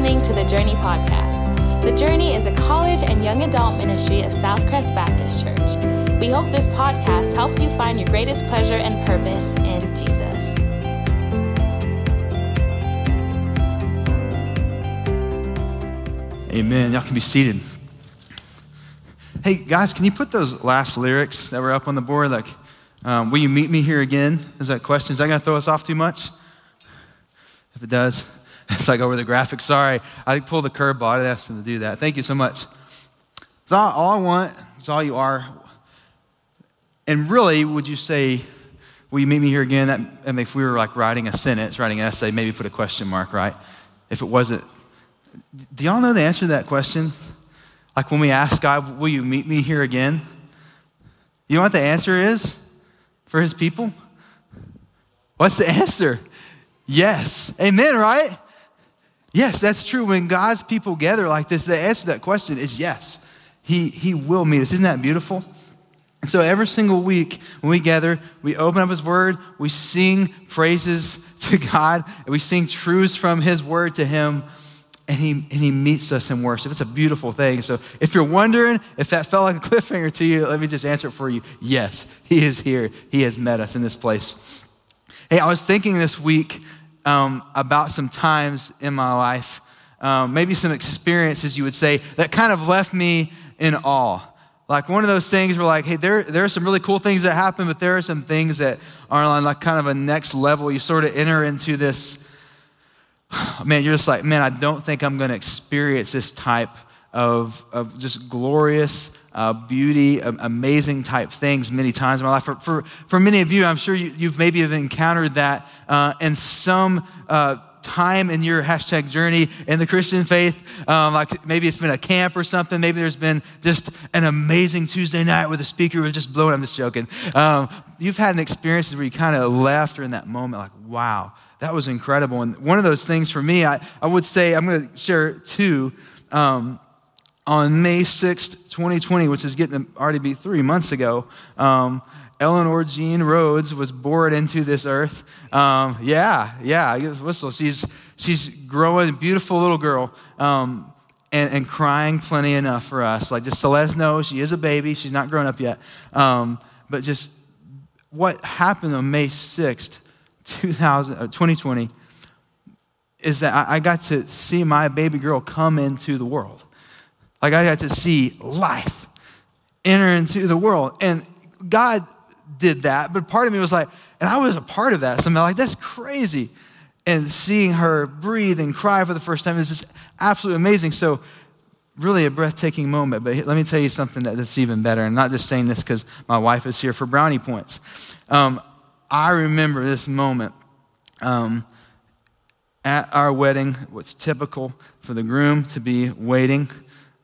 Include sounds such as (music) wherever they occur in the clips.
listening to the Journey Podcast. The Journey is a college and young adult ministry of Southcrest Baptist Church. We hope this podcast helps you find your greatest pleasure and purpose in Jesus. Amen. Y'all can be seated. Hey, guys, can you put those last lyrics that were up on the board? Like, um, will you meet me here again? Is that question? Is that going to throw us off too much? If it does, (laughs) it's like over the graphics. Sorry, I pulled the curb curveball. I asked them to do that. Thank you so much. It's all, all I want. It's all you are. And really, would you say, will you meet me here again? That, if we were like writing a sentence, writing an essay, maybe put a question mark, right? If it wasn't do y'all know the answer to that question? Like when we ask God, Will you meet me here again? You know what the answer is for his people? What's the (laughs) answer? Yes. Amen, right? Yes, that's true. When God's people gather like this, the answer to that question is yes. He, he will meet us. Isn't that beautiful? And so every single week when we gather, we open up His Word, we sing praises (laughs) to God, and we sing truths from His Word to Him and he, and he meets us in worship. It's a beautiful thing. So if you're wondering if that felt like a cliffhanger to you, let me just answer it for you. Yes, he is here. He has met us in this place. Hey, I was thinking this week um, about some times in my life, um, maybe some experiences you would say that kind of left me in awe. Like one of those things where like, hey, there, there are some really cool things that happen, but there are some things that are on like kind of a next level. You sort of enter into this (sighs) man, you're just like, man, I don't think I'm going to experience this type of, of just glorious uh, beauty, amazing type things many times in my life. For, for, for many of you, I'm sure you, have maybe have encountered that uh, in some uh, time in your hashtag journey in the Christian faith. Um, like maybe it's been a camp or something. Maybe there's been just an amazing Tuesday night where the speaker was just blowing. I'm just joking. Um, you've had an experience where you kind of left or in that moment, like, wow that was incredible. And one of those things for me, I, I would say, I'm going to share two. Um, on May 6th, 2020, which is getting to already be three months ago, um, Eleanor Jean Rhodes was born into this earth. Um, yeah, yeah, whistle. She's, she's growing, beautiful little girl, um, and, and, crying plenty enough for us. Like, just to let us know she is a baby. She's not grown up yet. Um, but just what happened on May 6th 2000, 2020 uh, is that I got to see my baby girl come into the world. Like I got to see life enter into the world. And God did that, but part of me was like, and I was a part of that. So I'm like, that's crazy. And seeing her breathe and cry for the first time is just absolutely amazing. So, really a breathtaking moment. But let me tell you something that's even better. I'm not just saying this because my wife is here for brownie points. Um, I remember this moment um, at our wedding, what's typical for the groom to be waiting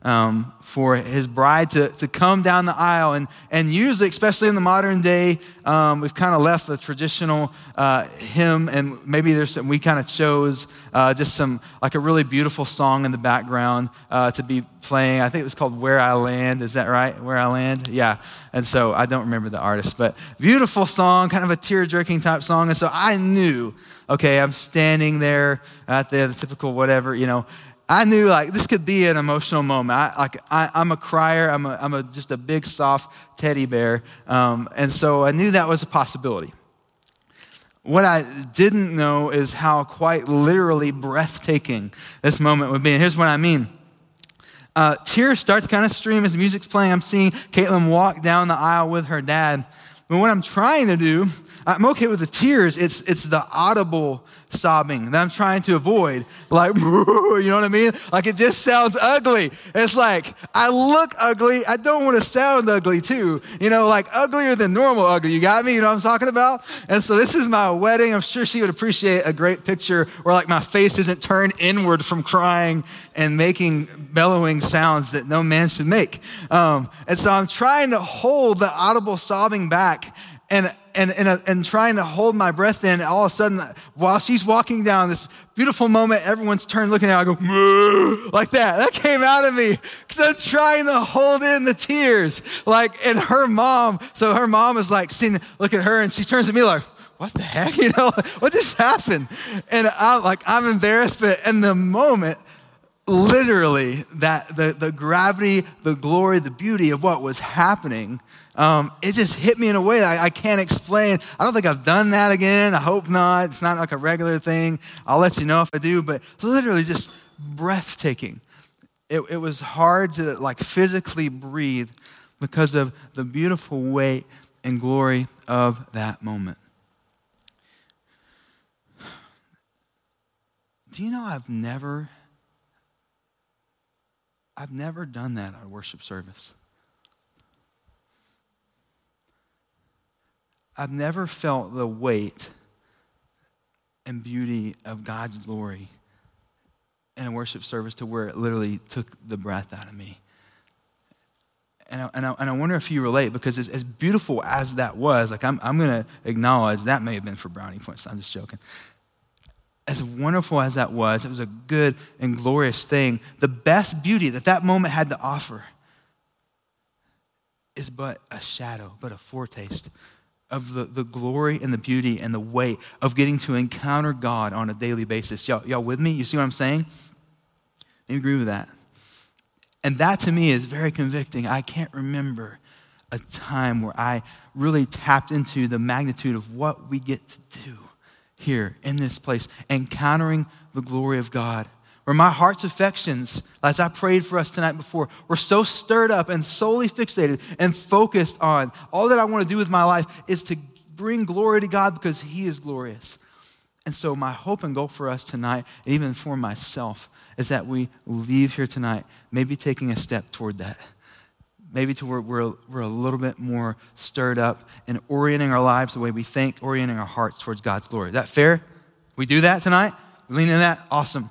um, for his bride to, to come down the aisle. And, and usually, especially in the modern day, um, we've kind of left the traditional uh, hymn, and maybe there's some, we kind of chose uh, just some, like a really beautiful song in the background uh, to be playing. I think it was called Where I Land. Is that right? Where I Land? Yeah. And so I don't remember the artist, but beautiful song, kind of a tear jerking type song. And so I knew, okay, I'm standing there at the, the typical whatever, you know, I knew like this could be an emotional moment. I, like I, am a crier. I'm, a, I'm a, just a big soft teddy bear, um, and so I knew that was a possibility. What I didn't know is how quite literally breathtaking this moment would be. And here's what I mean. Uh, tears start to kind of stream as music's playing. I'm seeing Caitlin walk down the aisle with her dad. But what I'm trying to do I'm okay with the tears. It's, it's the audible sobbing that I'm trying to avoid. Like, (laughs) you know what I mean? Like it just sounds ugly. It's like, I look ugly. I don't want to sound ugly too. You know, like uglier than normal ugly. You got me? You know what I'm talking about? And so this is my wedding. I'm sure she would appreciate a great picture where like my face isn't turned inward from crying and making bellowing sounds that no man should make. Um, and so I'm trying to hold the audible sobbing back and and, and, uh, and trying to hold my breath in, all of a sudden, while she's walking down this beautiful moment, everyone's turned looking at her, I go, like that. That came out of me because I'm trying to hold in the tears. Like, and her mom, so her mom is like, seeing, look at her, and she turns to me like, what the heck? (laughs) You know, what just happened? And I'm like, I'm embarrassed, but in the moment, literally that the, the gravity, the glory, the beauty of what was happening, um, it just hit me in a way I, I can't explain. I don't think I've done that again. I hope not. It's not like a regular thing. I'll let you know if I do, but literally just breathtaking. It, it was hard to like physically breathe because of the beautiful weight and glory of that moment. Do you know I've never I've never done that at a worship service. I've never felt the weight and beauty of God's glory in a worship service to where it literally took the breath out of me. And I, and I, and I wonder if you relate because as, as beautiful as that was, like I'm, I'm going to acknowledge that may have been for brownie points. I'm just joking as wonderful as that was, it was a good and glorious thing. The best beauty that that moment had to offer is but a shadow, but a foretaste of the, the glory and the beauty and the weight of getting to encounter God on a daily basis. Y'all, y'all with me? You see what I'm saying? You agree with that? And that to me is very convicting. I can't remember a time where I really tapped into the magnitude of what we get to do here in this place, encountering the glory of God. Where my heart's affections, as I prayed for us tonight before, were so stirred up and solely fixated and focused on all that I want to do with my life is to bring glory to God because He is glorious. And so, my hope and goal for us tonight, and even for myself, is that we leave here tonight maybe taking a step toward that maybe to where we're, we're a little bit more stirred up and orienting our lives the way we think, orienting our hearts towards God's glory. Is that fair? We do that tonight? Lean in that? Awesome.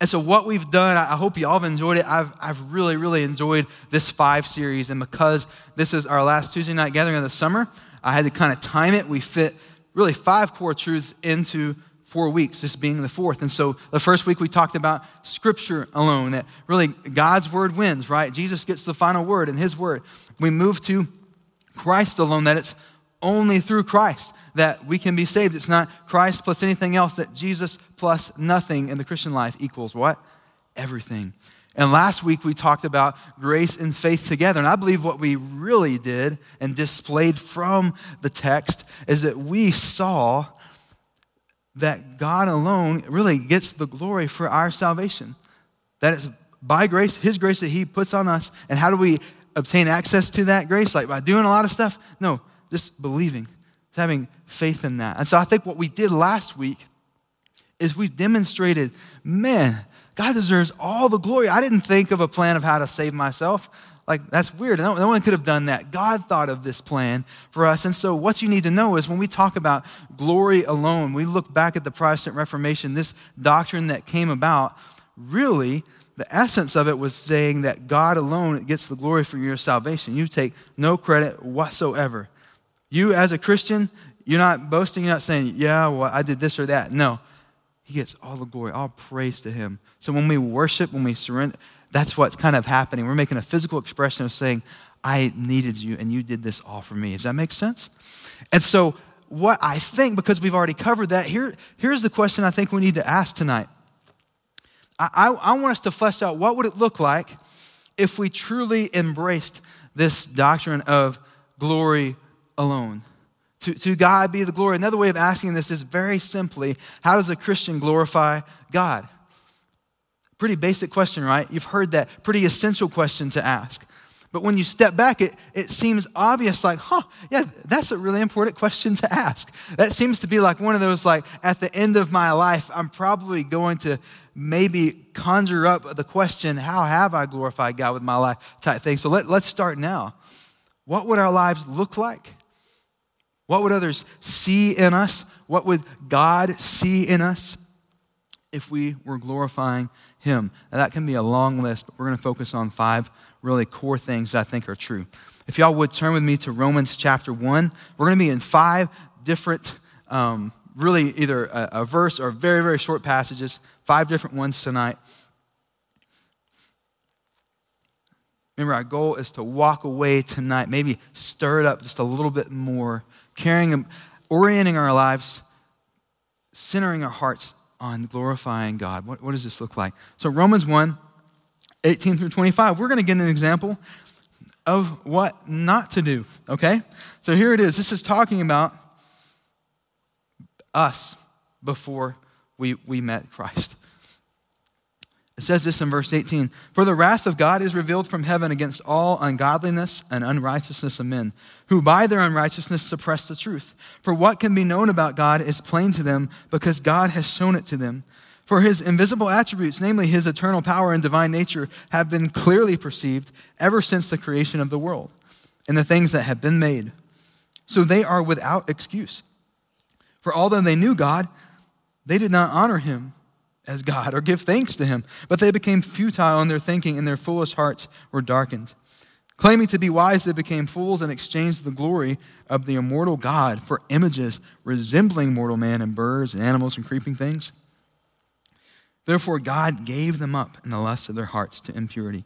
And so, what we've done, I hope you all have enjoyed it. I've, I've really, really enjoyed this five series. And because this is our last Tuesday night gathering of the summer, I had to kind of time it. We fit really five core truths into four weeks, this being the fourth. And so the first week we talked about Scripture alone, that really God's word wins, right? Jesus gets the final word in His word. We move to Christ alone, that it's only through Christ that we can be saved. It's not Christ plus anything else, that Jesus plus nothing in the Christian life equals what? Everything. And last week we talked about grace and faith together. And I believe what we really did and displayed from the text is that we saw that God alone really gets the glory for our salvation. That it's by grace, His grace that He puts on us. And how do we obtain access to that grace? Like by doing a lot of stuff? No, just believing, having faith in that. And so I think what we did last week is we demonstrated, man, God deserves all the glory. I didn't think of a plan of how to save myself. Like, that's weird. No, no one could have done that. God thought of this plan for us. And so, what you need to know is when we talk about glory alone, we look back at the Protestant Reformation, this doctrine that came about, really, the essence of it was saying that God alone gets the glory for your salvation. You take no credit whatsoever. You, as a Christian, you're not boasting, you're not saying, yeah, well, I did this or that. No. He gets all the glory, all praise to him. So when we worship, when we surrender, that's what's kind of happening. We're making a physical expression of saying, I needed you and you did this all for me. Does that make sense? And so, what I think, because we've already covered that, here, here's the question I think we need to ask tonight. I, I, I want us to flesh out what would it look like if we truly embraced this doctrine of glory alone. To, to God be the glory. Another way of asking this is very simply how does a Christian glorify God? Pretty basic question, right? You've heard that. Pretty essential question to ask. But when you step back, it, it seems obvious, like, huh, yeah, that's a really important question to ask. That seems to be like one of those, like, at the end of my life, I'm probably going to maybe conjure up the question, how have I glorified God with my life type thing. So let, let's start now. What would our lives look like? What would others see in us? What would God see in us if we were glorifying him. Now, that can be a long list, but we're going to focus on five really core things that I think are true. If y'all would turn with me to Romans chapter 1, we're going to be in five different, um, really either a, a verse or very, very short passages, five different ones tonight. Remember, our goal is to walk away tonight, maybe stir it up just a little bit more, carrying, orienting our lives, centering our hearts on glorifying God. What, what does this look like? So, Romans 1 18 through 25, we're going to get an example of what not to do, okay? So, here it is. This is talking about us before we, we met Christ. It says this in verse 18 For the wrath of God is revealed from heaven against all ungodliness and unrighteousness of men, who by their unrighteousness suppress the truth. For what can be known about God is plain to them, because God has shown it to them. For his invisible attributes, namely his eternal power and divine nature, have been clearly perceived ever since the creation of the world and the things that have been made. So they are without excuse. For although they knew God, they did not honor him as God or give thanks to him, but they became futile in their thinking and their foolish hearts were darkened. Claiming to be wise, they became fools and exchanged the glory of the immortal God for images resembling mortal man and birds and animals and creeping things. Therefore, God gave them up in the lust of their hearts to impurity,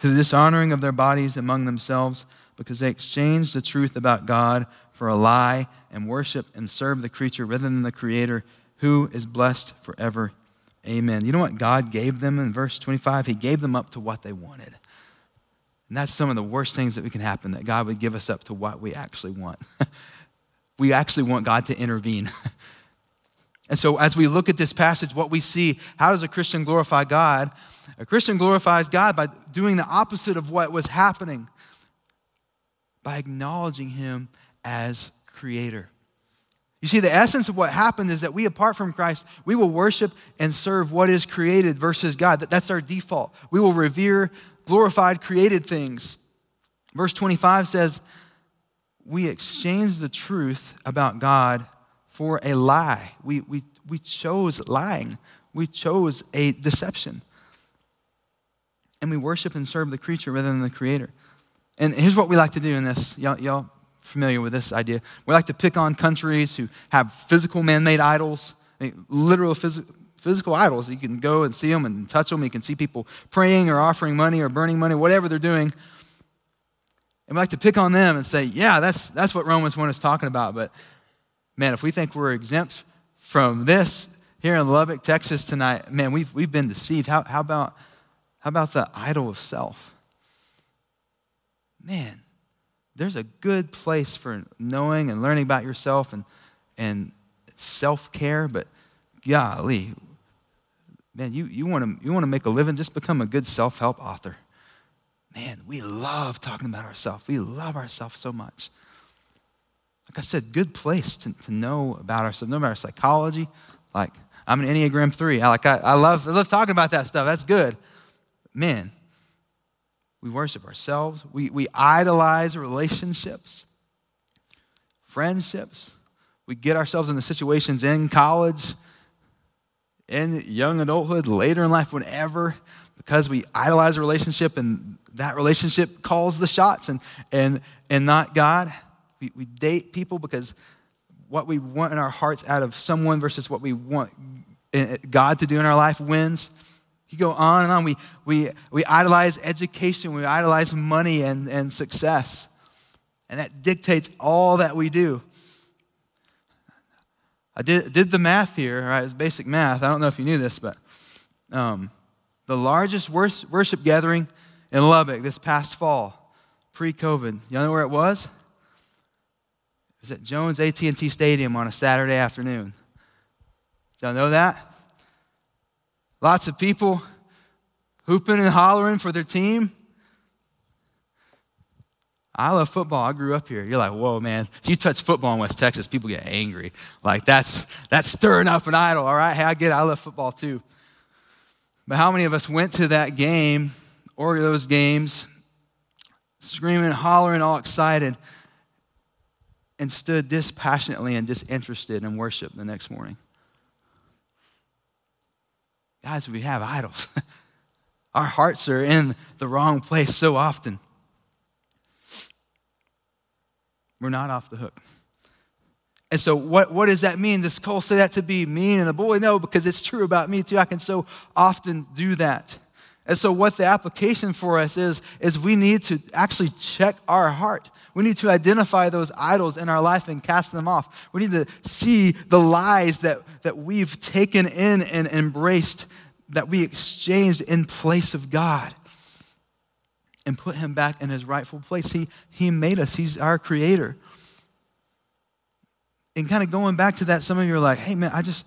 to the dishonoring of their bodies among themselves, because they exchanged the truth about God for a lie and worship and serve the creature rather than the Creator, who is blessed forever Amen. You know what God gave them in verse 25? He gave them up to what they wanted. And that's some of the worst things that we can happen that God would give us up to what we actually want. (laughs) we actually want God to intervene. (laughs) and so, as we look at this passage, what we see how does a Christian glorify God? A Christian glorifies God by doing the opposite of what was happening, by acknowledging Him as creator. You see, the essence of what happened is that we, apart from Christ, we will worship and serve what is created versus God. That's our default. We will revere glorified, created things. Verse 25 says, We exchange the truth about God for a lie. We, we, we chose lying, we chose a deception. And we worship and serve the creature rather than the creator. And here's what we like to do in this. Y'all, y'all familiar with this idea. We like to pick on countries who have physical man made idols, literal phys- physical idols. You can go and see them and touch them. You can see people praying or offering money or burning money, whatever they're doing. And we like to pick on them and say, yeah, that's, that's what Romans 1 is talking about. But man, if we think we're exempt from this here in Lubbock, Texas tonight, man, we've, we've been deceived. How, how, about, how about the idol of self? Man, there's a good place for knowing and learning about yourself and, and self care, but golly, man, you, you want to you wanna make a living, just become a good self help author. Man, we love talking about ourselves. We love ourselves so much. Like I said, good place to, to know about ourselves, know about our psychology. Like, I'm an Enneagram 3. I, like, I, I, love, I love talking about that stuff. That's good. Man, we worship ourselves. We, we idolize relationships, friendships. We get ourselves into situations in college, in young adulthood, later in life, whenever, because we idolize a relationship and that relationship calls the shots and, and, and not God. We, we date people because what we want in our hearts out of someone versus what we want God to do in our life wins. You go on and on. We, we, we idolize education, we idolize money and, and success. And that dictates all that we do. I did, did the math here, right? It's basic math. I don't know if you knew this, but um, the largest worship gathering in Lubbock this past fall, pre-COVID, you know where it was? It was at Jones AT&T Stadium on a Saturday afternoon. Y'all know that? Lots of people hooping and hollering for their team. I love football. I grew up here. You're like, whoa, man. So you touch football in West Texas, people get angry. Like that's that's stirring up an idol. All right, hey, I get it. I love football too. But how many of us went to that game or those games, screaming, hollering, all excited, and stood dispassionately and disinterested in worship the next morning? Guys, we have idols. (laughs) Our hearts are in the wrong place so often. We're not off the hook. And so, what, what does that mean? Does Cole say that to be mean and a boy? No, because it's true about me too. I can so often do that. And so, what the application for us is, is we need to actually check our heart. We need to identify those idols in our life and cast them off. We need to see the lies that, that we've taken in and embraced, that we exchanged in place of God, and put Him back in His rightful place. He, he made us, He's our creator. And kind of going back to that, some of you are like, hey, man, I just.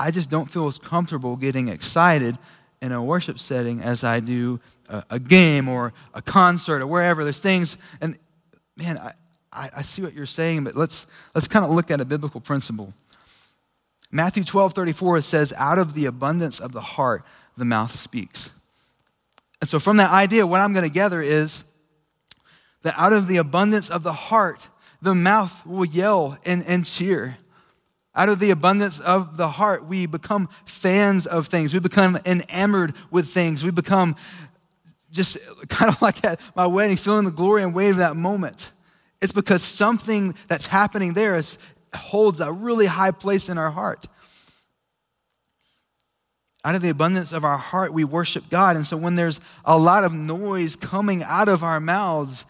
I just don't feel as comfortable getting excited in a worship setting as I do a, a game or a concert or wherever. There's things, and man, I, I, I see what you're saying, but let's, let's kind of look at a biblical principle. Matthew 12 34 says, Out of the abundance of the heart, the mouth speaks. And so, from that idea, what I'm going to gather is that out of the abundance of the heart, the mouth will yell and, and cheer. Out of the abundance of the heart, we become fans of things. We become enamored with things. We become just (laughs) kind of like at my wedding, feeling the glory and weight of that moment. It's because something that's happening there is, holds a really high place in our heart. Out of the abundance of our heart, we worship God. And so when there's a lot of noise coming out of our mouths,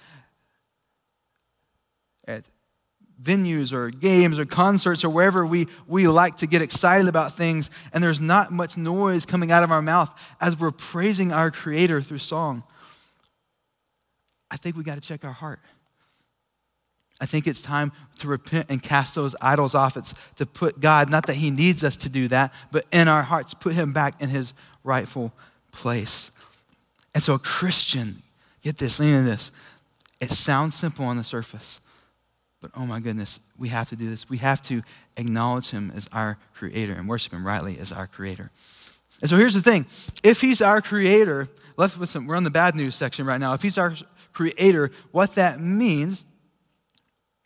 venues or games or concerts or wherever we, we like to get excited about things, and there's not much noise coming out of our mouth as we're praising our Creator through song, I think we got to check our heart. I think it's time to repent and cast those idols off. It's to put God, not that He needs us to do that, but in our hearts, put Him back in His rightful place. And so, a Christian, get this, lean in this. It sounds simple on the surface, but oh my goodness, we have to do this. We have to acknowledge him as our creator and worship him rightly as our creator. And so here's the thing if he's our creator, let's listen, we're on the bad news section right now. If he's our creator, what that means,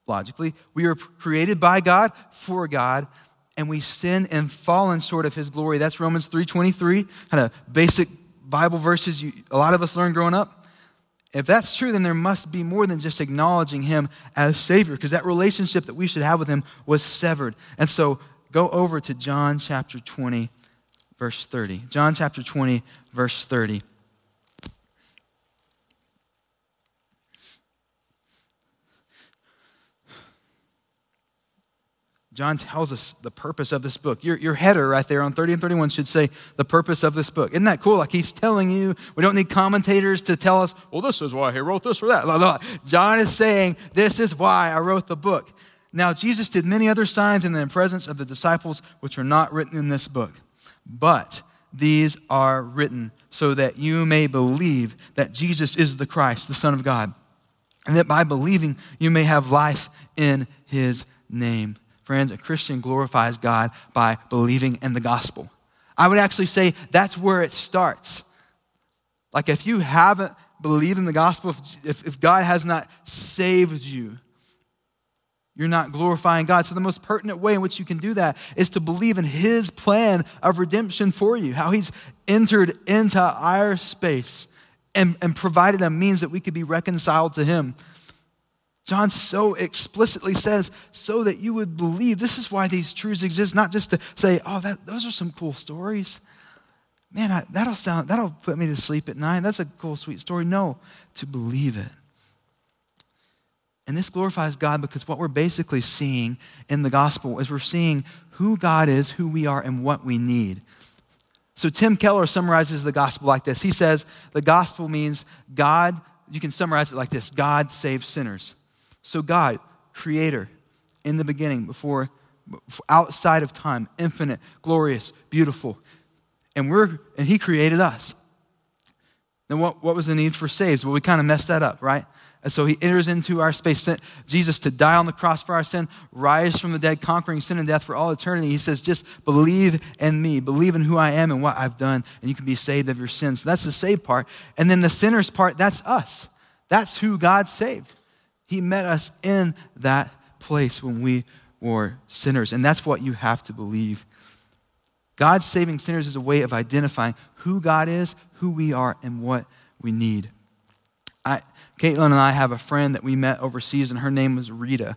logically, we are created by God for God, and we sin and fallen short of his glory. That's Romans 3.23, kind of basic Bible verses you, a lot of us learned growing up. If that's true, then there must be more than just acknowledging him as Savior, because that relationship that we should have with him was severed. And so go over to John chapter 20, verse 30. John chapter 20, verse 30. John tells us the purpose of this book. Your, your header right there on 30 and 31 should say the purpose of this book. Isn't that cool? Like he's telling you, we don't need commentators to tell us, well, this is why he wrote this or that. John is saying, this is why I wrote the book. Now, Jesus did many other signs in the presence of the disciples, which are not written in this book. But these are written so that you may believe that Jesus is the Christ, the Son of God, and that by believing you may have life in his name. Friends, a Christian glorifies God by believing in the gospel. I would actually say that's where it starts. Like if you haven't believed in the gospel, if, if God has not saved you, you're not glorifying God. So, the most pertinent way in which you can do that is to believe in His plan of redemption for you, how He's entered into our space and, and provided a means that we could be reconciled to Him. John so explicitly says, so that you would believe. This is why these truths exist, not just to say, oh, that, those are some cool stories. Man, I, that'll sound, that'll put me to sleep at night. That's a cool, sweet story. No, to believe it. And this glorifies God because what we're basically seeing in the gospel is we're seeing who God is, who we are, and what we need. So Tim Keller summarizes the gospel like this. He says the gospel means God, you can summarize it like this God saves sinners. So, God, creator, in the beginning, before, outside of time, infinite, glorious, beautiful. And we're and He created us. Then what, what was the need for saves? Well, we kind of messed that up, right? And so he enters into our space, sent Jesus to die on the cross for our sin, rise from the dead, conquering sin and death for all eternity. He says, just believe in me, believe in who I am and what I've done, and you can be saved of your sins. That's the saved part. And then the sinner's part, that's us. That's who God saved. He met us in that place when we were sinners. And that's what you have to believe. God saving sinners is a way of identifying who God is, who we are, and what we need. I, Caitlin and I have a friend that we met overseas, and her name was Rita.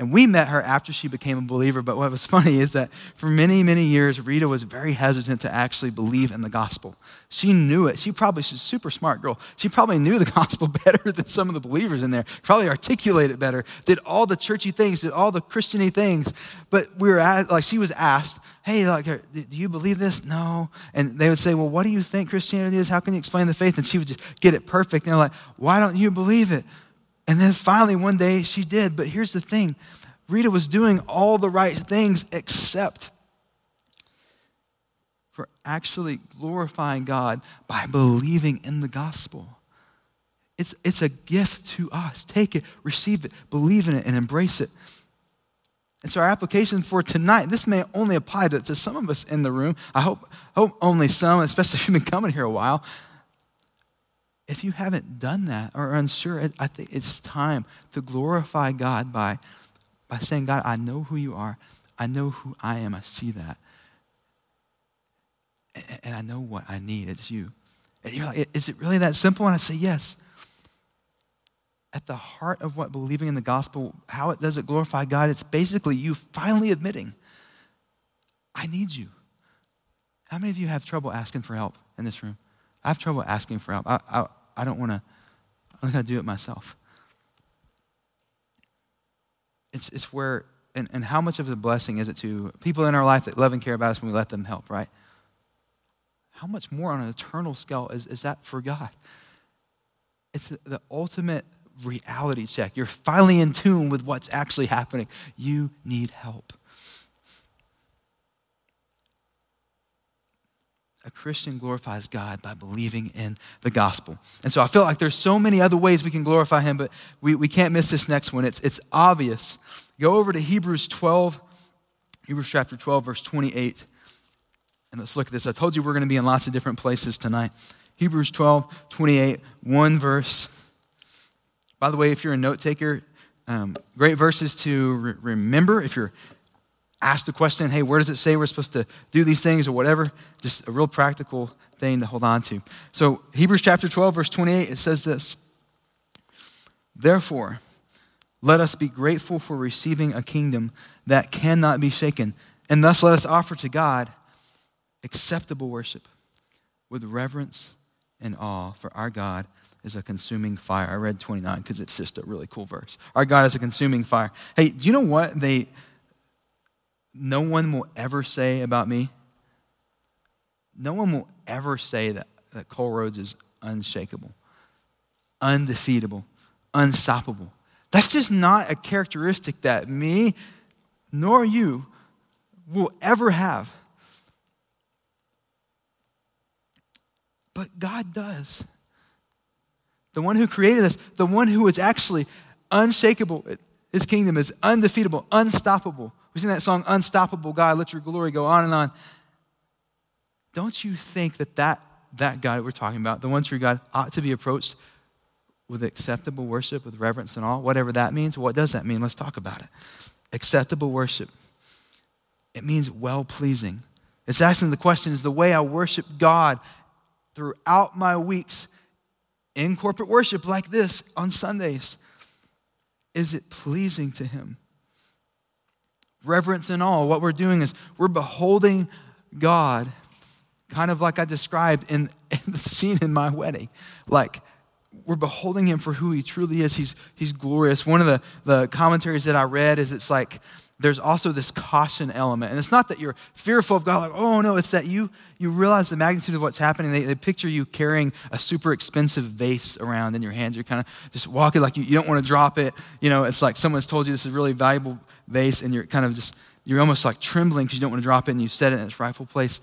And we met her after she became a believer. But what was (laughs) funny is that for many, many years, Rita was very hesitant to actually believe in the gospel. She knew it. She probably, she's a super smart girl. She probably knew the (laughs) gospel better than some of the believers in there, probably articulated better, did all the churchy things, did all the Christiany things. But we were at, like, she was asked, hey, like, do you believe this? No. And they would say, well, what do you think Christianity is? How can you explain the faith? And she would just get it perfect. And they're like, why don't you believe it? And then finally, one day, she did. But here's the thing Rita was doing all the right things except for actually glorifying God by believing in the gospel. It's, it's a gift to us. Take it, receive it, believe in it, and embrace it. And so, our application for tonight, this may only apply to, to some of us in the room. I hope, hope only some, especially if you've been coming here a while if you haven't done that or are unsure, I think it's time to glorify God by, by saying, God, I know who you are. I know who I am. I see that. And, and I know what I need. It's you. And you're like, is it really that simple? And I say, yes. At the heart of what believing in the gospel, how it does it glorify God, it's basically you finally admitting, I need you. How many of you have trouble asking for help in this room? I have trouble asking for help. I, I, I don't want to, I'm going to do it myself. It's, it's where, and, and how much of a blessing is it to people in our life that love and care about us when we let them help, right? How much more on an eternal scale is, is that for God? It's the ultimate reality check. You're finally in tune with what's actually happening. You need help. A Christian glorifies God by believing in the gospel. And so I feel like there's so many other ways we can glorify him, but we, we can't miss this next one. It's, it's obvious. Go over to Hebrews 12, Hebrews chapter 12, verse 28. And let's look at this. I told you we're going to be in lots of different places tonight. Hebrews 12, 28, one verse. By the way, if you're a note taker, um, great verses to re- remember. If you're asked the question, hey, where does it say we're supposed to do these things or whatever? Just a real practical thing to hold on to. So, Hebrews chapter 12, verse 28, it says this Therefore, let us be grateful for receiving a kingdom that cannot be shaken, and thus let us offer to God acceptable worship with reverence and awe, for our God is a consuming fire. I read 29 because it's just a really cool verse. Our God is a consuming fire. Hey, do you know what they no one will ever say about me, no one will ever say that, that Cole Rhodes is unshakable, undefeatable, unstoppable. That's just not a characteristic that me nor you will ever have. But God does. The one who created us, the one who is actually unshakable, his kingdom is undefeatable, unstoppable. We sing that song, Unstoppable God, let your glory go on and on. Don't you think that that, that God we're talking about, the one true God, ought to be approached with acceptable worship, with reverence and all, whatever that means? What does that mean? Let's talk about it. Acceptable worship. It means well pleasing. It's asking the question is the way I worship God throughout my weeks in corporate worship like this on Sundays, is it pleasing to Him? Reverence and awe. What we're doing is we're beholding God, kind of like I described in, (laughs) in the scene in my wedding. Like, we're beholding him for who he truly is. He's, he's glorious. One of the, the commentaries that I read is it's like there's also this caution element. And it's not that you're fearful of God, like, oh no, it's that you, you realize the magnitude of what's happening. They, they picture you carrying a super expensive vase around in your hands. You're kind of just walking like you, you don't want to drop it. You know, it's like someone's told you this is really valuable vase and you're kind of just, you're almost like trembling because you don't want to drop it and you set it in its rightful place.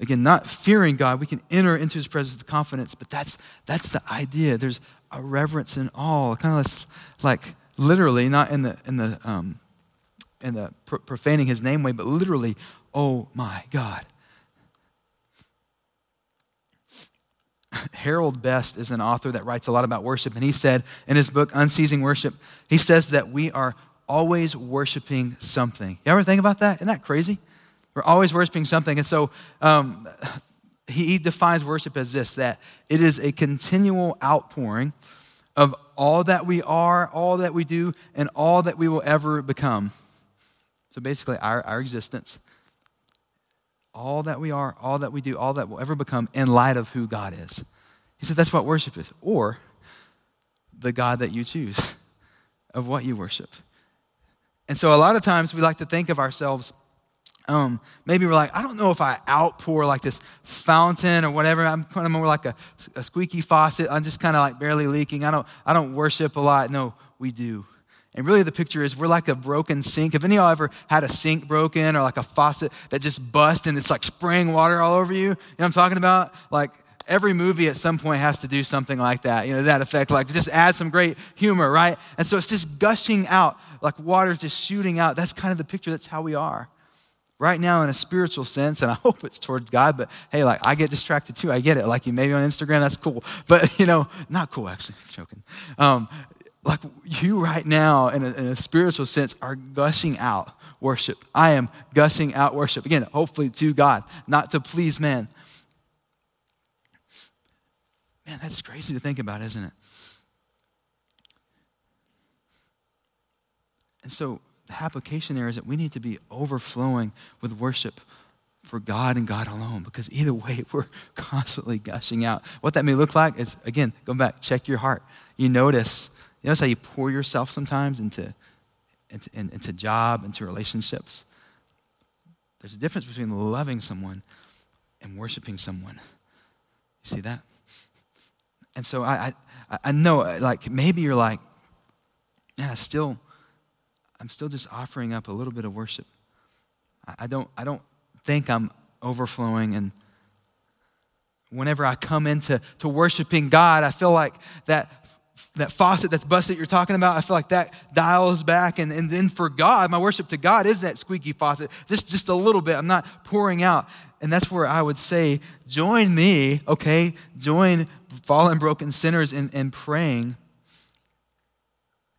Again, not fearing God, we can enter into his presence with confidence, but that's, that's the idea. There's a reverence and awe, kind of like literally, not in the, in the, um, in the profaning his name way, but literally, oh my God. Harold Best is an author that writes a lot about worship, and he said in his book, Unceasing Worship, he says that we are always worshiping something. You ever think about that? Isn't that crazy? We're always worshiping something. And so um, he, defines worship as this that it is a continual outpouring of all that we are, all that we do, and all that we will ever become. So basically, our, our existence, all that we are, all that we do, all that we'll ever become in light of who God is. He said that's what worship is, or the God that you choose of what you worship. And so a lot of times we like to think of ourselves um, maybe we're like, I don't know if I outpour like this fountain or whatever. I'm kind of more like a, a squeaky faucet. I'm just kind of like barely leaking. I don't, I don't worship a lot. No, we do. And really, the picture is we're like a broken sink. Have any of y'all ever had a sink broken or like a faucet that just bust and it's like spraying water all over you? You know what I'm talking about? Like every movie at some point has to do something like that, you know, that effect, like just add some great humor, right? And so it's just gushing out, like water's just shooting out. That's kind of the picture. That's how we are right now in a spiritual sense, and I (laughs) hope it's towards God, but hey, like I get distracted too. I get it. Like you maybe on Instagram, that's cool. (laughs) But you know, not cool actually, joking. Um, like you right now in a, in a spiritual sense are gushing out worship. I am gushing out worship. Again, hopefully to God, not to please man. Man, that's crazy to think about, isn't it? And so the application there is that we need to be overflowing with worship for God and God alone because either way, (laughs) we're constantly gushing out. What that may look like is, again, going back, check your heart. You notice, you notice how you pour yourself sometimes into, into, into job, into relationships. There's a difference between loving someone and worshiping someone. You see that? And so I, I, I know, uh, like, maybe you're like, man, I still I'm still just offering up a little bit of worship. I don't, I don't think I'm overflowing. And whenever I come into to worshiping God, I feel like that, that faucet that's busted you're talking about, I feel like that dials back. And, and then for God, my worship to God is that squeaky faucet, just, just a little bit. I'm not pouring out. And that's where I would say, join me, okay? Join fallen, broken sinners in, in praying.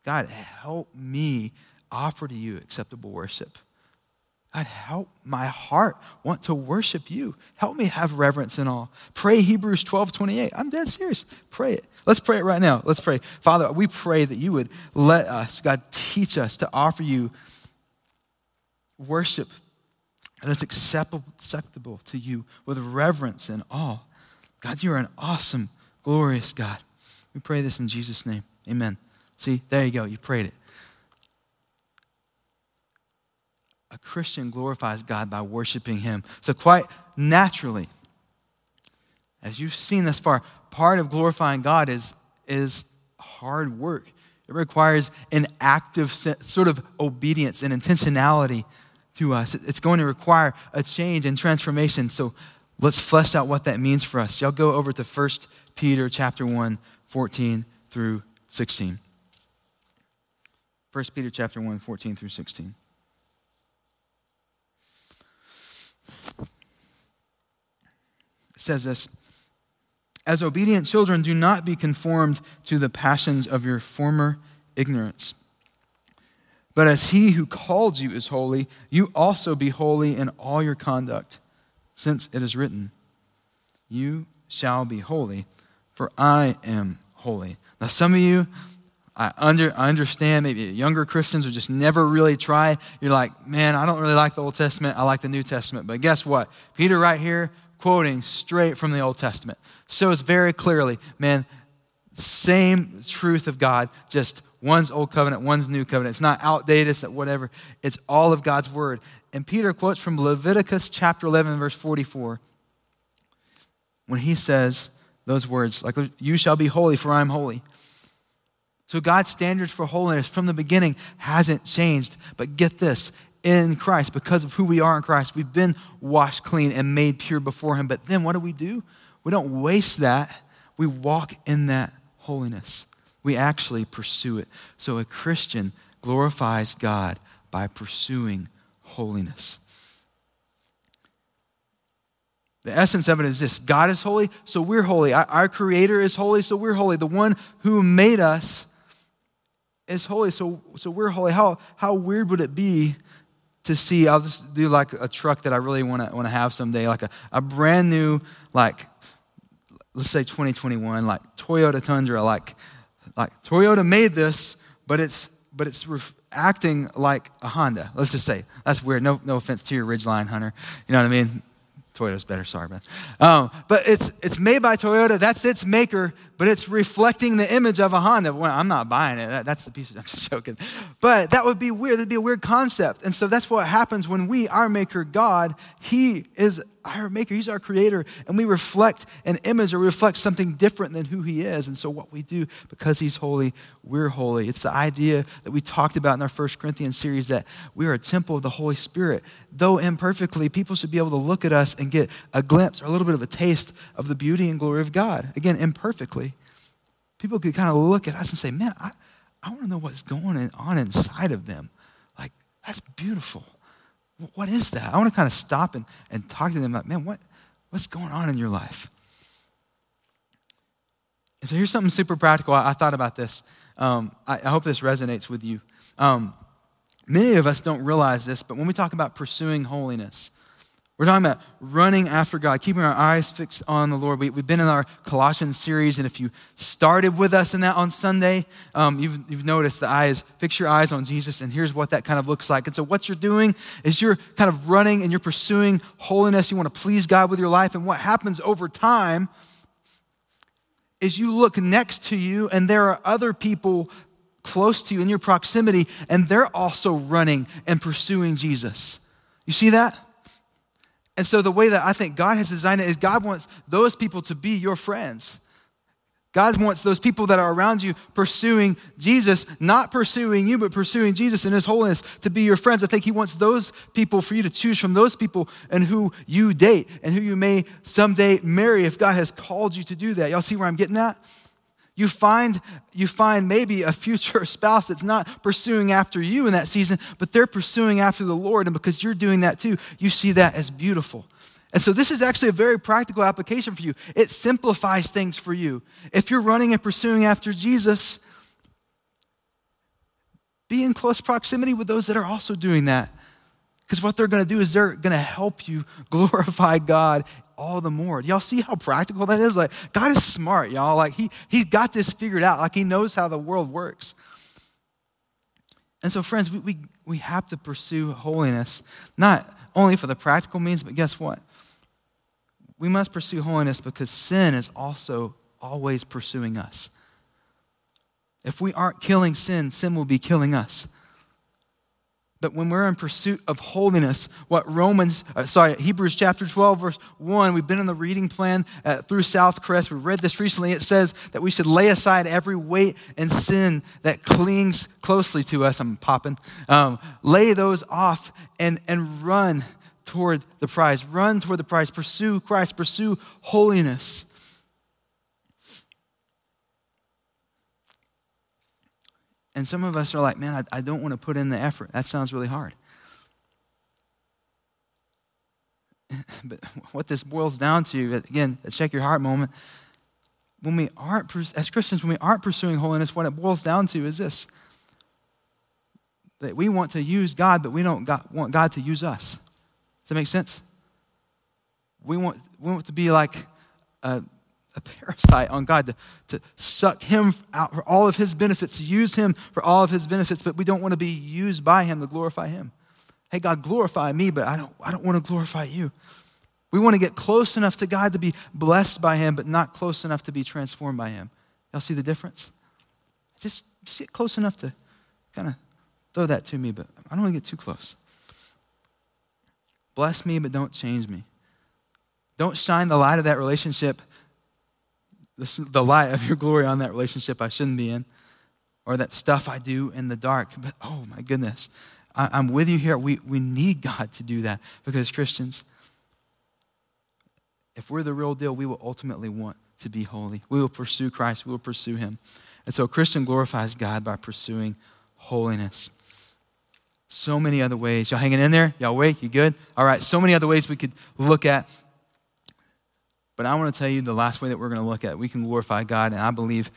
God, help me offer to you acceptable worship. God, help my heart want to worship you. Help me have reverence and all. Pray Hebrews 12 28. I'm dead serious. Pray it. Let's pray it right now. Let's pray. Father, we pray that you would let us, God, teach us to offer you worship that is acceptable, to you with reverence and awe. God, you're an awesome, glorious God. We pray this in Jesus' name. Amen. See, there you go. You prayed it. a Christian glorifies God by worshiping Him. So, quite naturally, as you've seen thus far, part of glorifying God is, is hard work. It requires an active sort of obedience and intentionality to us. It's going to require a change and transformation. So let's flesh out what that means for us. Y'all go over to 1 Peter chapter 1, 14 through 16. 1 Peter chapter 1, 14 through 16. It says this As obedient children, do not be conformed to the passions of your former ignorance. But as he who called you is holy, you also be holy in all your conduct, since it is written, You shall be holy, for I am holy. Now, some of you, I, under, I understand maybe younger Christians who just never really try. You're like, man, I don't really like the Old Testament. I like the New Testament. But guess what? Peter, right here, quoting straight from the Old Testament, shows very clearly, man, same truth of God, just one's Old Covenant, one's New Covenant. It's not outdated, it's whatever. It's all of God's Word. And Peter quotes from Leviticus chapter 11, verse 44, when he says those words, like, You shall be holy, for I am holy. So God's standards for holiness from the beginning hasn't changed. But get this in Christ, because of who we are in Christ, we've been washed clean and made pure before Him. But then what do we do? We don't waste that, we walk in that holiness. We actually pursue it. So a Christian glorifies God by pursuing holiness. The essence of it is this God is holy, so we're holy. Our Creator is holy, so we're holy. The one who made us is holy, so, so we're holy. How, how weird would it be to see? I'll just do like a truck that I really want to want to have someday, like a, a brand new, like, let's say 2021, like Toyota Tundra, like like Toyota made this, but it's but it's ref- acting like a Honda. Let's just say that's weird. No, no offense to your Ridgeline Hunter. You know what I mean? Toyota's better, sorry, man. Um, but it's, it's made by Toyota, that's its maker, but it's reflecting the image of a Honda. Well, I'm not buying it, that, that's the piece of, (laughs) I'm just joking. But that would be weird, that'd be a weird concept. And so that's what happens when we, our maker, God, He is our maker, He's our creator, and we reflect an image or reflect something different than who He is. And so what we do, because He's holy, we're holy. It's the idea that we talked about in our First Corinthians series that we are a temple of the Holy Spirit. Though imperfectly, people should be able to look at us and get a glimpse or a little bit of a taste of the beauty and glory of God. Again, imperfectly. People could kind of look at us and say, man, I, I want to know what's going on inside of them. Like, that's beautiful. What is that? I want to kind of stop and, and talk to them like, man, what, what's going on in your life? And so here's something super practical. I, I thought about this. Um, I, I, hope this resonates with you. Um, many of us don't realize this, but when we talk about pursuing holiness, we're talking about running after God, keeping our eyes fixed on the Lord. We, have been in our Colossians series, and if you started with us in that on Sunday, um, you've, you've noticed the eyes, fix your eyes on Jesus, and here's what that kind of looks like. And so, what you're doing is you're kind of running and you're pursuing holiness. You want to please God with your life, and what happens over time is you look next to you, and there are other people close to you in your proximity, and they're also running and pursuing Jesus. You see that? And so, the way that I think God has designed it is God wants those people to be your friends. God wants those people that are around you pursuing Jesus, not pursuing you, but pursuing Jesus in His holiness to be your friends. I think He wants those people for you to choose from those people and who you date and who you may someday marry if God has called you to do that. Y'all see where I'm getting at? You find, you find maybe a future (laughs) spouse that's not pursuing after you in that season, but they're pursuing after the Lord. And because you're doing that too, you see that as beautiful. And so this is actually a very practical application for you. It simplifies things for you. If you're running and pursuing after Jesus, be in close proximity with those that are also doing that. Because what they're going to do is they're going to help you (laughs) glorify God all the more. Y'all see how practical that is? Like, God is smart, y'all. Like, he, he got this figured out. Like, He knows how the world works. And so, friends, we, we, we have to pursue holiness, not only for the practical means, but guess what? We must pursue holiness because sin is also always pursuing us. If we aren't killing sin, sin will be killing us. But when we're in pursuit of holiness, what Romans, uh, sorry, Hebrews chapter 12, verse 1, we've been in the reading plan uh, through Southcrest. We read this recently. It says that we should lay aside every weight and sin that clings closely to us. I'm popping. Um, lay those off and, and run toward the prize. Run toward the prize. Pursue Christ. Pursue holiness. And some of us are like, man, I, I don't want to put in the effort. That sounds really hard. (laughs) but what this boils down to, again, check your heart moment. When we aren't, as Christians, when we aren't pursuing holiness, what it boils down to is this that we want to use God, but we don't want God to use us. Does that make sense? We want, we want to be like a parasite on God, to, to suck Him out for all of His benefits, to use Him for all of His benefits, but we don't want to be used by Him to glorify Him. Hey, God, glorify me, but I don't, I don't want to glorify you. We want to get close enough to God to be blessed by Him, but not close enough to be transformed by Him. Y'all see the difference? Just, just get close enough to kind of throw that to me, but I don't want to get too close. Bless me, but don't change me. Don't shine the light of that relationship the light of your glory on that relationship I shouldn't be in, or that stuff I do in the dark. But oh my goodness, I, am with you here. We, we need God to do that because Christians, if we're the real deal, we will ultimately want to be holy. We will pursue Christ, we will pursue Him. And so a Christian glorifies God by pursuing holiness. So many other ways. Y'all hanging in there? Y'all awake? You good? All right, so many other ways we could look at but I want to tell you the last way that we're going to look at we can glorify God, and I believe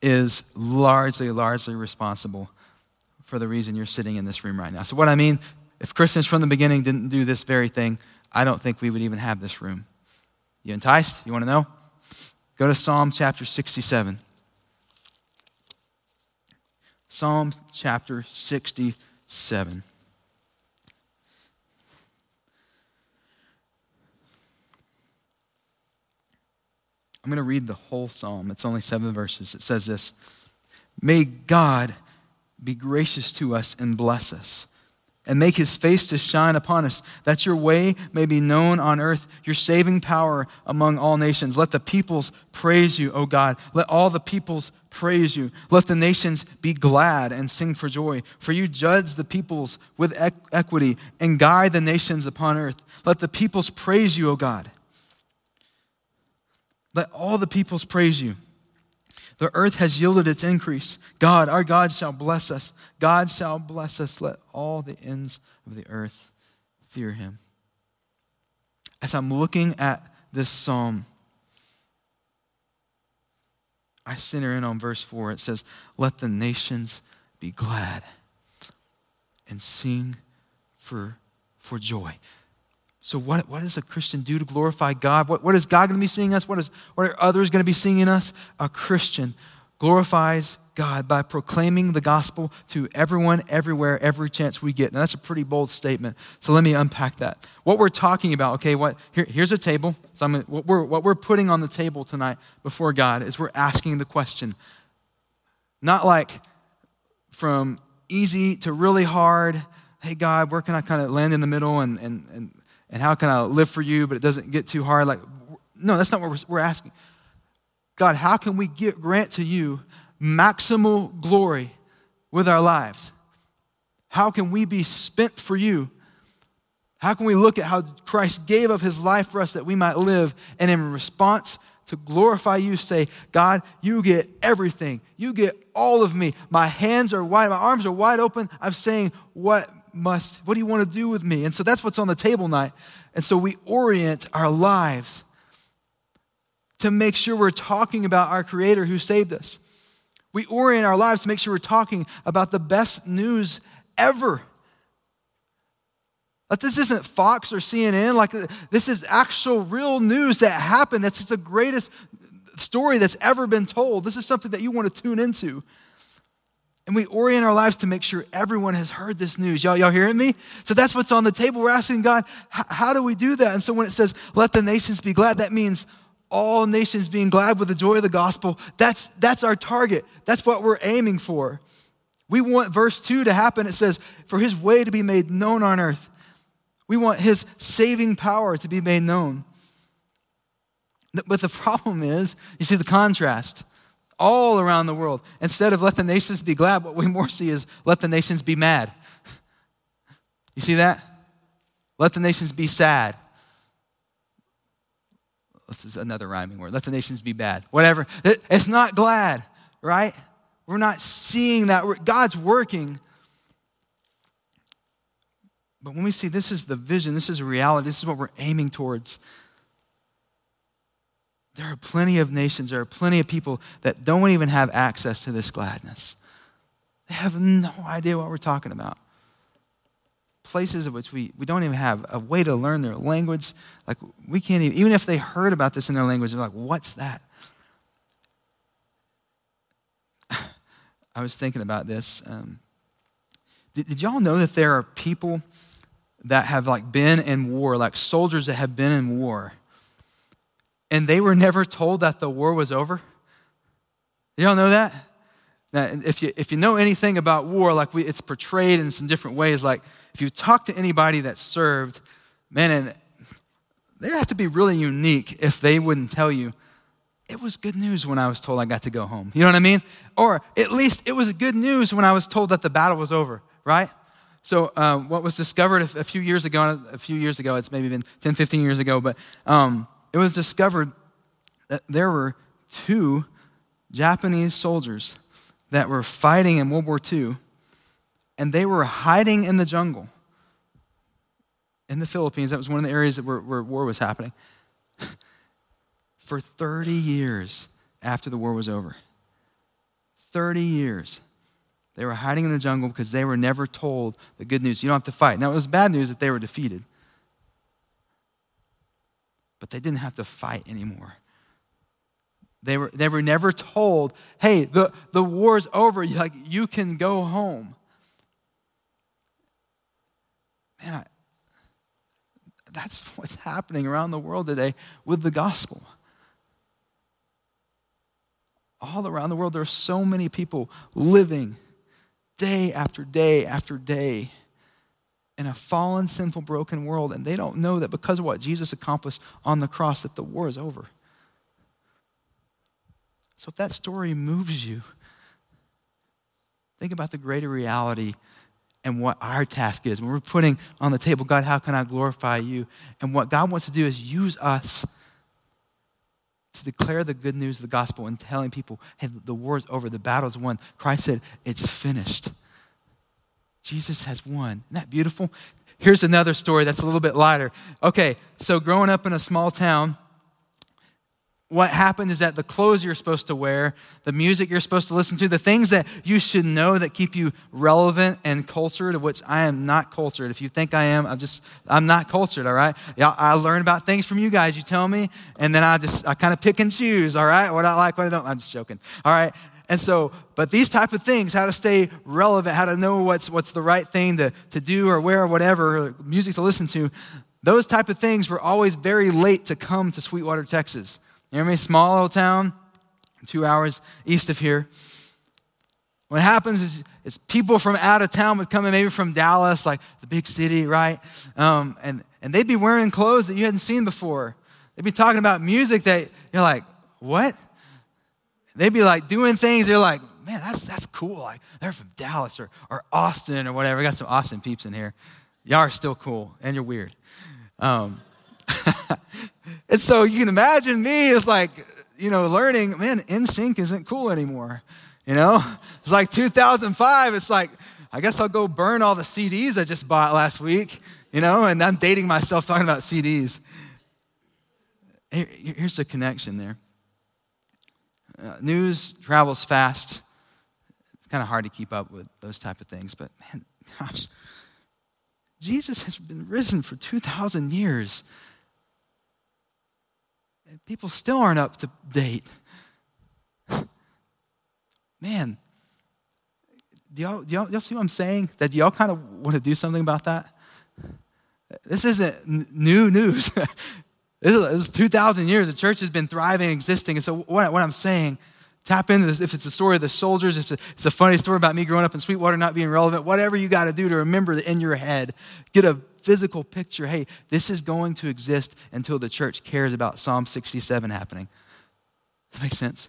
is largely, largely responsible for the reason you're sitting in this room right now. So, what I mean, if Christians from the beginning didn't do this very thing, I don't think we would even have this room. You enticed? You want to know? Go to Psalm chapter 67. Psalm chapter 67. I'm going to read the whole psalm. It's only seven verses. It says this May God be gracious to us and bless us and make his face to shine upon us, that your way may be known on earth, your saving power among all nations. Let the peoples praise you, O God. Let all the peoples praise you. Let the nations be glad and sing for joy. For you judge the peoples with equity and guide the nations upon earth. Let the peoples praise you, O God. Let all the peoples praise you. The earth has yielded its increase. God, our God, shall bless us. God shall bless us. Let all the ends of the earth fear him. As I'm looking at this psalm, I center in on verse 4. It says, Let the nations be glad and sing for, for joy. So, what, what does a Christian do to glorify God? What, what is God going to be seeing us? What, is, what are others going to be seeing in us? A Christian glorifies God by proclaiming the gospel to everyone, everywhere, every chance we get. Now, that's a pretty bold statement. So, let me unpack that. What we're talking about, okay, what, here, here's a table. So, I'm, what, we're, what we're putting on the table tonight before God is we're asking the question, not like from easy to really hard. Hey, God, where can I kind of land in the middle and, and, and and how can I live for you, but it doesn't get too hard? Like, no, that's not what we're, asking. God, how can we get, grant to you maximal glory with our lives? How can we be spent for you? How can we look at how Christ gave of his life for us that we might live and in response to glorify you say, God, you get everything. You get all of me. My hands are wide, my arms are wide open. I'm saying, what must, what do you want to do with me? And so that's what's on the table night. And so we orient our lives to make sure we're talking about our Creator who saved us. We orient our lives to make sure we're talking about the best news ever. Like this isn't Fox or CNN. Like this is actual real news that happened. That's the greatest story that's ever been told. This is something that you want to tune into. And we orient our lives to make sure everyone has heard this news. Y'all, y'all hearing me? So that's what's on the table. We're asking God, how do we do that? And so when it says, let the nations be glad, that means all nations being glad with the joy of the gospel. That's, that's our target. That's what we're aiming for. We want verse 2 to happen. It says, for his way to be made known on earth. We want his saving power to be made known. But the (laughs) problem is, you see the contrast all around the world. Instead of let the nations be glad, what we more see is let the nations be mad. You see that? Let the nations be sad. This is another rhyming word. Let the nations be bad. Whatever. It's not glad, right? We're not seeing that. God's working. But when we see this is the vision, this is reality, this is what we're aiming towards. There are plenty of nations, there are plenty of people that don't even have access to this gladness. They have no idea what we're talking about. Places of which we, we don't even have a way to learn their language. Like, we can't even, even if they heard about this in their language, they're like, what's that? (sighs) I was thinking about this. Um, did, did y'all know that there are people that have like been in war, like soldiers that have been in war, and they were never told that the war was over. Y'all know that? Now, if you, if you know anything about war, like we, it's portrayed in some different ways. Like if you talk to anybody that served, man, and they have to be really unique if they wouldn't tell you, it was good news when I was told I got to go home. You know what I mean? Or at least it was good news when I was told that the battle was over, right? So, uh, what was discovered a, few years ago, a few years ago, it's maybe been 10, 15 years ago, but um, it was discovered that there were two Japanese soldiers that were fighting in World War II, and they were hiding in the jungle in the Philippines. That was one of the areas where, where war was happening. (laughs) For 30 years after the war was over. 30 years. They were hiding in the jungle because they were never told the good news. You don't have to fight. Now, it was bad news that they were defeated but they didn't have to fight anymore. They were, they were never told, hey, the, the war's over. Like, you can go home. Man, I, that's (laughs) what's happening around the world today with the gospel. All around the world, there are so many people living day after day after day in a fallen, sinful, broken world, and they don't know that because of what Jesus accomplished on the cross, that the war is over. So if that story moves you, think about the greater reality and what our task is. When we're putting on the table, God, how can I glorify you? And what God wants to do is use us to declare the good news of the gospel and telling people, hey, the war is over, the battle is won. Christ said, it's finished. Jesus has won. Isn't that beautiful? Here's another story that's a little bit lighter. Okay, so growing up in a small town, what happened is that the clothes you're supposed to wear, the music you're supposed to listen to, the things that you should know that keep you relevant and cultured, of which I am not cultured. If you think I am, I'm just, I'm not cultured, all right? Yeah, I learn about things from you guys, you tell me, and then I just, I kind of pick and choose, all right? What I like, what I don't. I'm just joking, all right? And so, but these type of things, how to stay relevant, how to know what's, what's the right thing to, to do or wear or whatever, music to listen to, those type of things were always very late to come to Sweetwater, Texas. You know me? Small little town, two hours east of here. What happens is, is people from out of town would come in, maybe from Dallas, like the big city, right? Um, and, and they'd be wearing clothes that you hadn't seen before. They'd be talking about music that you're like, what? They'd be like doing things, They're like, man, that's, that's cool. Like, they're from Dallas or, or Austin or whatever. We got some Austin peeps in here. Y'all are still cool, and you're weird. Um, (laughs) and so you can imagine me as like, you know, learning, man, NSYNC isn't cool anymore. You know? It's like 2005, it's like, I guess I'll go burn all the CDs I just bought last week, you know, and I'm dating myself talking about CDs. Here's the connection there. Uh, news travels fast. It's kind of hard to keep up with those type of things, but man, (laughs) gosh, Jesus has been risen for 2,000 years. And people still aren't up to date. (laughs) Man, do y'all, do y'all, do y'all see what I'm saying? That y'all kind of want to do something about that? This isn't new news. (laughs) this is 2,000 years. The church has been thriving, existing. And so, what, what I'm saying, tap into this. If it's a story of the soldiers, if it's a funny story about me growing up in Sweetwater not being relevant, whatever you got to do to remember that in your head, get a physical picture hey, this is going to exist until the church cares about Psalm 67 happening. Does that make sense?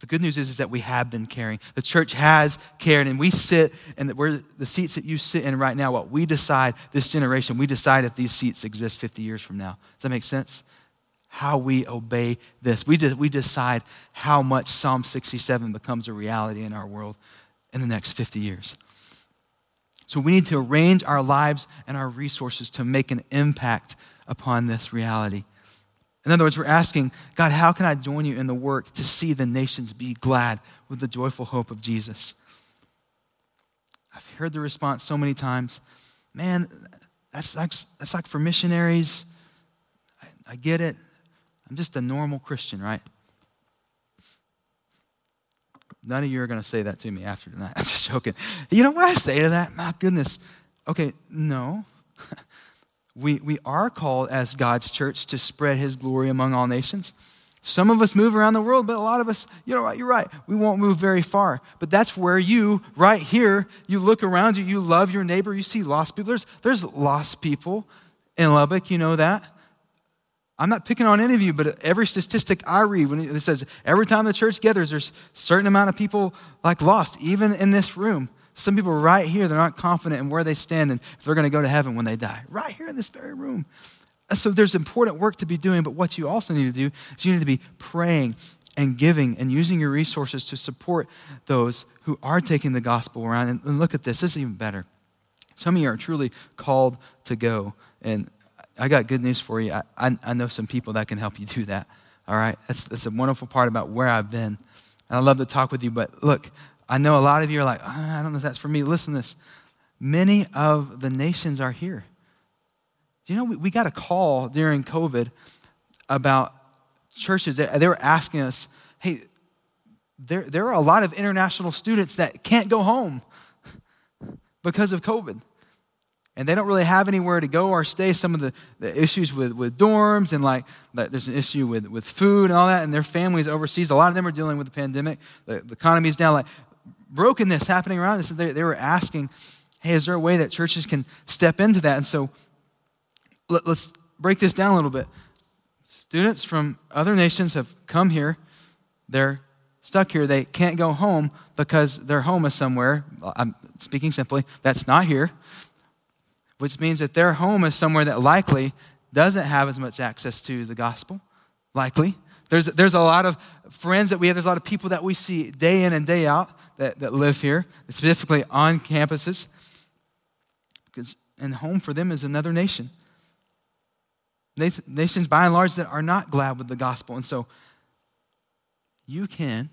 The good news is, is that we have been caring. The church has cared, and we sit, and we're the seats that you sit in right now, what we decide, this generation, we decide if these seats exist 50 years from now. Does that make sense? How we obey this. We, de- we decide how much Psalm 67 becomes a reality in our world in the next 50 years. So we need to arrange our lives and our resources to make an impact upon this reality. In other words, we're asking, God, how can I join you in the work to see the nations be glad with the joyful hope of Jesus? I've heard the response so many times man, that's like, that's like for missionaries. I, I get it. I'm just a normal Christian, right? None of you are going to say that to me after tonight. (laughs) I'm just joking. You know what I say to that? My goodness. Okay, no. (laughs) we, we are called as God's church to spread his glory among all nations. Some of us move around the world, but a lot of us, you know what, you're right, we won't move very far. But that's where you, right here, you look around you, you love your neighbor, you see lost people. There's, there's lost people in Lubbock, you know that. I'm not picking on any of you, but every statistic I read, when it says every time the church gathers, there's certain amount of people like lost, even in this room. Some people right here, they're not confident in where they stand and if they're going to go to heaven when they die. Right here in this very room. So there's important work to be doing, but what you also need to do is you need to be praying and giving and using your resources to support those who are taking the gospel around. And look at this, this is even better. Some of you are truly called to go. And I got good news for you. I, I, I, know some people that can help you do that. All right? That's, that's a wonderful part about where I've been. And I love to talk with you, but look, I know a lot of you are like, oh, I don't know if that's for me. Listen to this. Many of the nations are here. You know, we, we got a call during COVID about churches, they were asking us, hey, there, there are a lot of international students that can't go home because of COVID. And they don't really have anywhere to go or stay. Some of the, the issues with, with dorms and like there's an issue with, with food and all that, and their families overseas. A lot of them are dealing with the pandemic. The, the economy is down. Like brokenness happening around us. They, they were asking, hey, is there a way that churches can step into that? And so let, let's break this down a little bit. Students from other nations have come here. They're stuck here. They can't go home because their home is somewhere. I'm speaking simply, that's not here, which means that their home is somewhere that likely doesn't have as much access to the gospel. Likely. There's, there's a lot of friends that we have, there's a lot of people that we see day in and day out that, that live here, specifically on campuses. Because, and home for them is another nation. Nations, by and large, that are not glad with the gospel. And so, you can,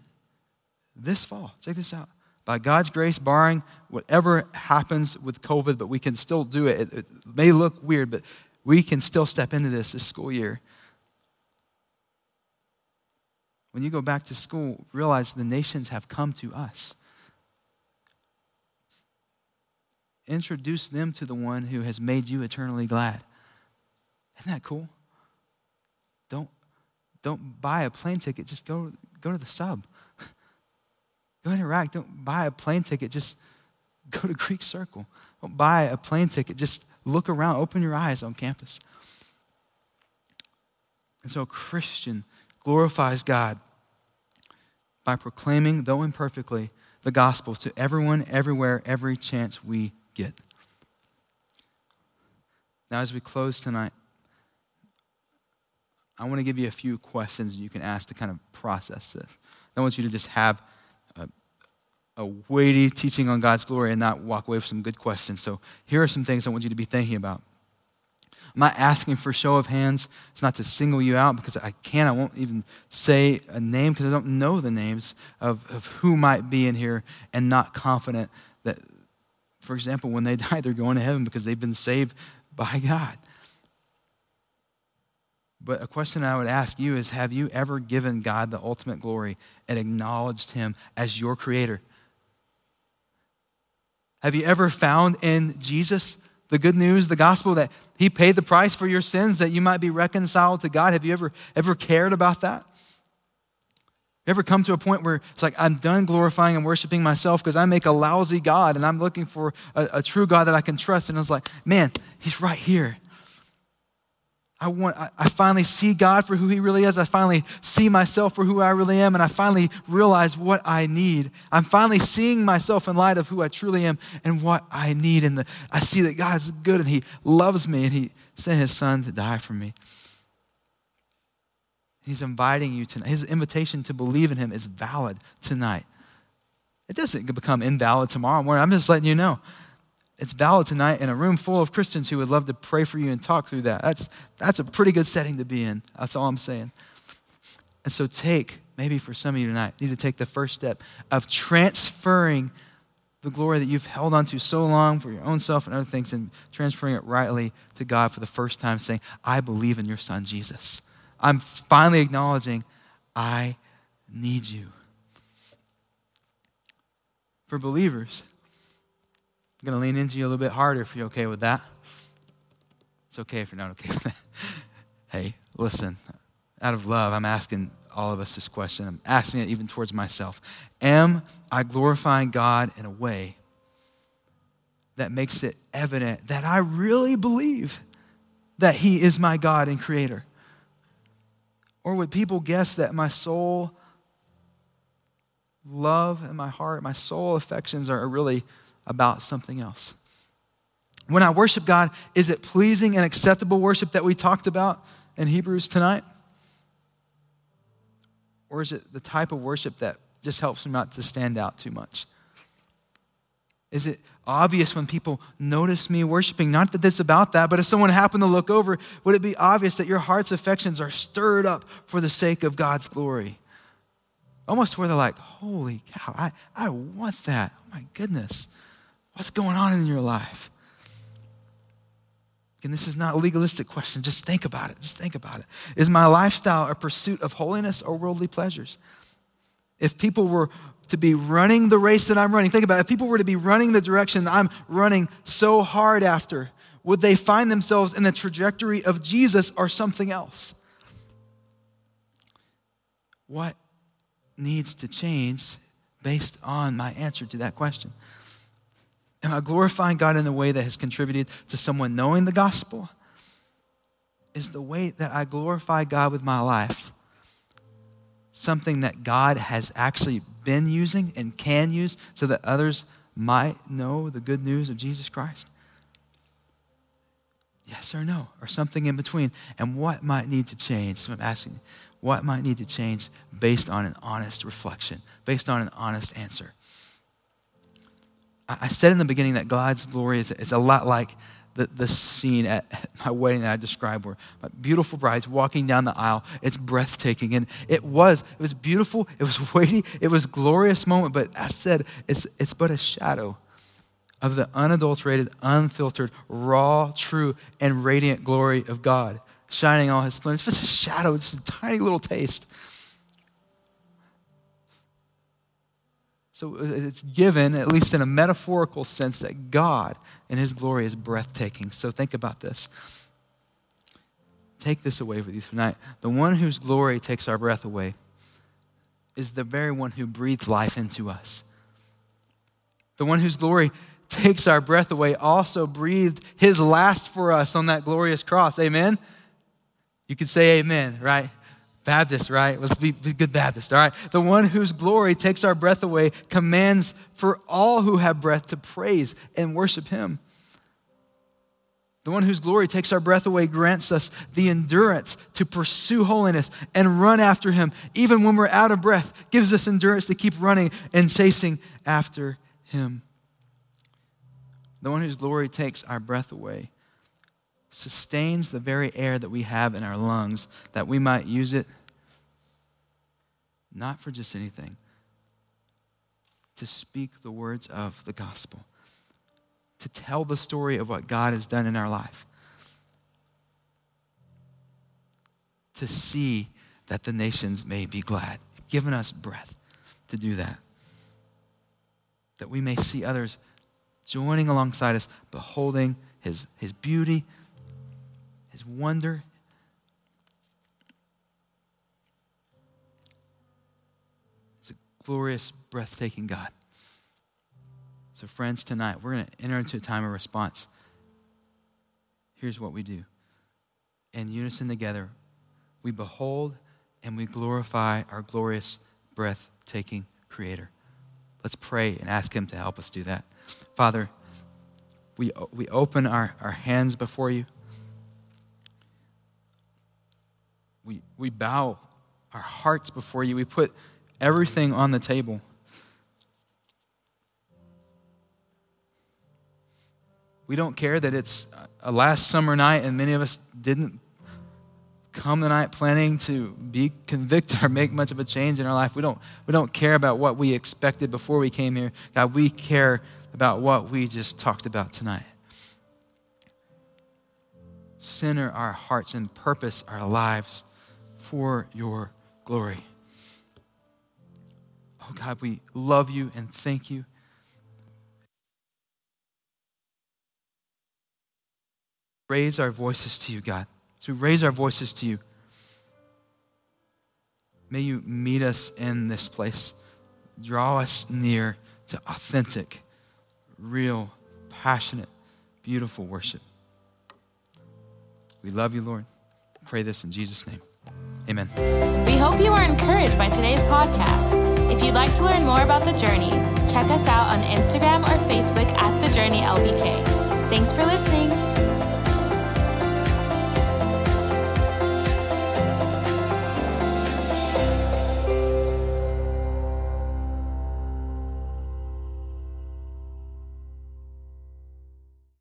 this fall, check this out. By God's grace, barring whatever happens with COVID, but we can still do it. It, it may look weird, but we can still step into this this school year. When you go back to school, realize the nations have come to us. Introduce them to the one who has made you eternally glad. Isn't that cool? Don't, don't buy a plane ticket, just go, go to the sub. (laughs) go interact. Don't buy a plane ticket, just (laughs) go to Greek Circle. Don't buy a plane ticket, just look around, open your eyes on campus. And so a Christian glorifies God by proclaiming, though imperfectly, the gospel to everyone, everywhere, every chance we get. Now, as we close tonight, I want to give you a few questions you can ask to kind of process this. I want you to just have a, a weighty teaching on God's glory and not walk away with some good questions. So, here are some things I want you to be thinking about. I'm not asking for show of hands. It's not to single you out because I can't. I won't even say a name because I don't know the names of, of who might be in here and not confident that, for example, when they (laughs) die, they're going to heaven because they've been saved by God. But a question I would ask you is Have you ever given God the ultimate glory and acknowledged Him as your creator? Have you ever found in Jesus the good news, the gospel, that He paid the price for your sins that you might be reconciled to God? Have you ever, ever cared about that? Ever come to a point where it's like, I'm done glorifying and worshiping myself because I make a lousy God and I'm looking for a, a true God that I can trust? And it's like, man, He's right here. I want I finally see God for who he really is. I finally see myself for who I really am and I finally realize what I need. I'm finally seeing myself in light of who I truly am and what I need and the, I see that God's good and he loves me and he sent his son to die for me. He's inviting you tonight. His invitation to believe in him is valid tonight. It doesn't become invalid tomorrow morning. I'm just letting you know it's valid tonight in a room full of Christians who would love to pray for you and talk through that. That's, that's a pretty good setting to be in. That's all I'm saying. And so take, maybe for some of you tonight, need to take the first step of transferring the glory that you've held onto so long for your own self and other things and transferring it rightly to God for the first time, saying, I believe in your son, Jesus. I'm finally acknowledging I need you. For believers, I'm going to lean into you a little bit harder if you're okay with that. It's okay if you're not okay (laughs) with that. hey, listen, out of love, I'm asking all of us this question. I'm asking it even towards myself. Am I glorifying God in a way that makes it evident that I really believe that He is my God and Creator? Or would people guess that my soul, love, and my heart, my soul affections are really about something else. When I worship God, is it pleasing and acceptable worship that we talked about in Hebrews tonight? Or is it the type of worship that just helps me not to stand out too much? Is it obvious when people notice me worshiping? Not that this about that, but if someone happened to look over, would it be obvious that your heart's affections are stirred up for the sake of God's glory? Almost where they're like, holy cow, I, I want that. Oh my goodness. What's going on in your life? And this is not a legalistic question. Just think about it. Just think about it. Is my lifestyle a pursuit of holiness or worldly pleasures? If people were to be running the race that I'm running, think about it. If people were to be running the direction I'm running so hard after, would they find themselves in the trajectory of Jesus or something else? What needs to change based on my answer to that question? Am I glorifying God in a way that has contributed to someone knowing the gospel? Is the way that I glorify God with my life something that God has actually been using and can use so that others might know the good news of Jesus Christ? Yes or no, or something in between. And what might need to change? So I'm asking, what might need to change based on an honest reflection, based on an honest answer? I said in the beginning that God's glory is, is a lot like the, the scene at (laughs) my wedding that I described where my beautiful bride's walking down the aisle. It's breathtaking. And it was. It was beautiful. It was (laughs) weighty. It was glorious moment. But I said, it's, it's but a shadow of the unadulterated, unfiltered, raw, true, and radiant glory of God shining all his splendor. It's just a shadow. It's a tiny little taste. So uh, it's given, at least in a metaphorical sense, that God and His glory is breathtaking. So think about this. Take this away with you tonight. The one whose glory takes our breath away is the very one who breathes life into us. The one whose glory takes our breath away also breathed His last for us on that glorious cross. Amen? You could say amen, right? Baptist, right? Let's be, be good Baptist, all right? The one whose glory takes our breath away commands for all who have breath to praise and worship him. The one whose glory takes our breath away grants us the endurance to pursue holiness and run after him, even when we're out of breath, gives us endurance to keep running and chasing after him. The one whose glory takes our breath away sustains the very air that we have in our lungs, that we might use it not for just anything, to speak the words of the gospel, to tell the story of what God has done in our life, to see that the nations may be glad, given us breath to do that, that we may see others joining alongside us, beholding his, his beauty, his wonder, glorious, breathtaking God. So, friends, tonight we're going to enter into a time of response. Here's what we do in unison together, we behold and we glorify our glorious, breathtaking Creator. Let's pray and ask Him to help us do that. Father, we, we open our, our hands before you. We, we bow our hearts before you. We put everything on the table. We don't care that it's a last summer night and many of us didn't come tonight planning to be convicted (laughs) or make much of a change in our life. We don't, we don't care about what we expected before we came here. God, we care about what we just talked about tonight. Center our hearts and purpose our lives for your glory. Oh God, we love you and thank you. Raise our voices to you, God. So we raise our voices to you. May you meet us in this place. Draw us near to authentic, real, passionate, beautiful worship. We love you, Lord. Pray this in Jesus' name. Amen. We hope you are encouraged by today's podcast. If you'd like to learn more about The Journey, check us out on Instagram or Facebook at The Journey LBK. Thanks for listening.